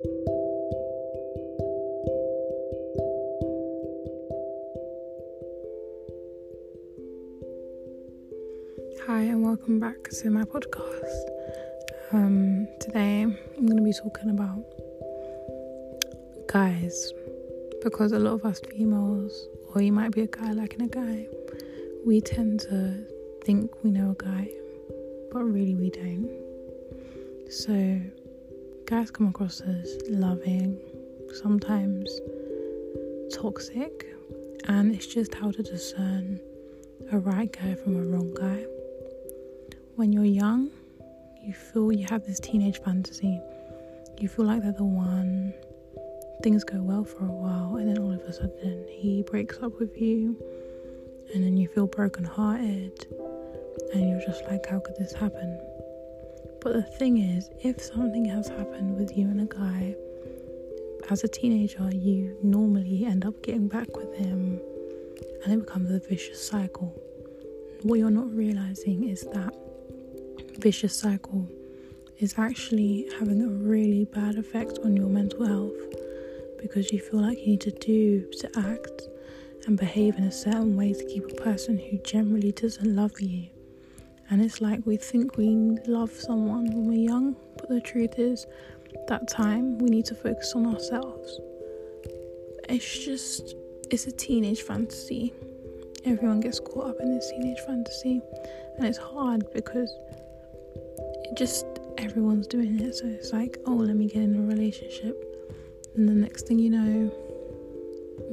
Hi, and welcome back to my podcast. Um, today I'm going to be talking about guys because a lot of us females, or you might be a guy liking a guy, we tend to think we know a guy, but really we don't. So, guys come across as loving, sometimes toxic, and it's just how to discern a right guy from a wrong guy. When you're young, you feel you have this teenage fantasy. You feel like they're the one. Things go well for a while, and then all of a sudden, he breaks up with you, and then you feel brokenhearted, and you're just like, How could this happen? But the thing is, if something has happened with you and a guy, as a teenager, you normally end up getting back with him and it becomes a vicious cycle. What you're not realizing is that vicious cycle is actually having a really bad effect on your mental health because you feel like you need to do, to act, and behave in a certain way to keep a person who generally doesn't love you. And it's like we think we love someone when we're young, but the truth is, that time we need to focus on ourselves. It's just it's a teenage fantasy. Everyone gets caught up in this teenage fantasy, and it's hard because it just everyone's doing it. So it's like, oh, let me get in a relationship, and the next thing you know,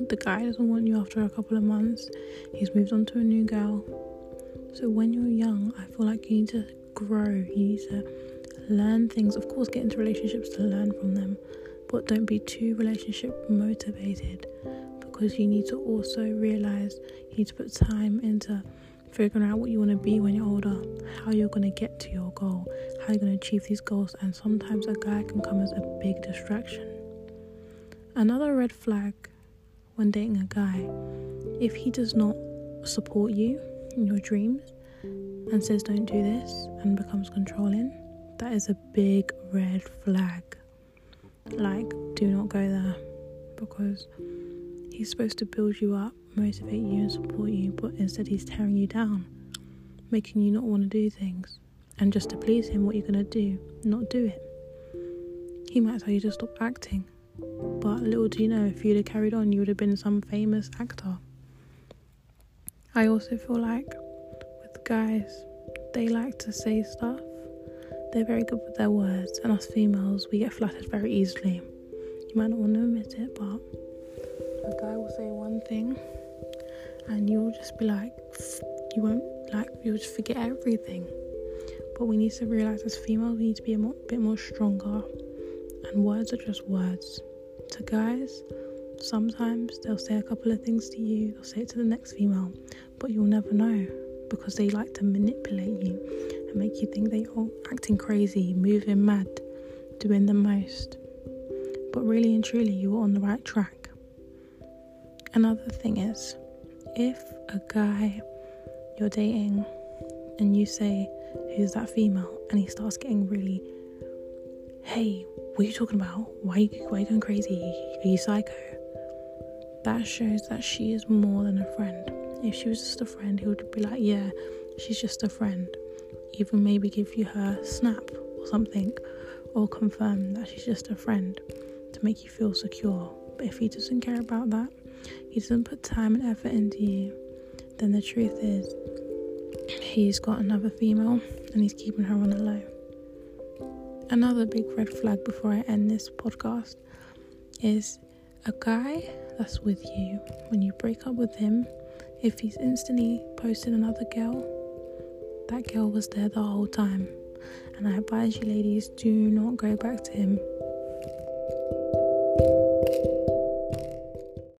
the guy doesn't want you after a couple of months. He's moved on to a new girl. So when you're young, I feel like you need to grow. You need to learn things. Of course, get into relationships to learn from them, but don't be too relationship motivated because you need to also realize you need to put time into figuring out what you want to be when you're older, how you're going to get to your goal, how you're going to achieve these goals, and sometimes a guy can come as a big distraction. Another red flag when dating a guy, if he does not support you in your dreams and says don't do this and becomes controlling, that is a big red flag. Like, do not go there because He's supposed to build you up, motivate you, and support you, but instead he's tearing you down, making you not want to do things. And just to please him, what you're going to do, not do it. He might tell you to stop acting, but little do you know, if you'd have carried on, you would have been some famous actor. I also feel like guys, they like to say stuff. They're very good with their words, and us females, we get flattered very easily. You might not want to admit it, but a guy will say one thing and you'll just be like you won't like you'll just forget everything but we need to realize as females we need to be a bit more stronger and words are just words to guys sometimes they'll say a couple of things to you they'll say it to the next female but you'll never know because they like to manipulate you and make you think they are acting crazy moving mad doing the most but really and truly you are on the right track Another thing is, if a guy you're dating and you say, Who's that female? and he starts getting really, Hey, what are you talking about? Why are you, why are you going crazy? Are you psycho? That shows that she is more than a friend. If she was just a friend, he would be like, Yeah, she's just a friend. Even maybe give you her snap or something, or confirm that she's just a friend to make you feel secure. But if he doesn't care about that, he doesn't put time and effort into you, then the truth is he's got another female and he's keeping her on the low. Another big red flag before I end this podcast is a guy that's with you when you break up with him, if he's instantly posted another girl, that girl was there the whole time. And I advise you, ladies, do not go back to him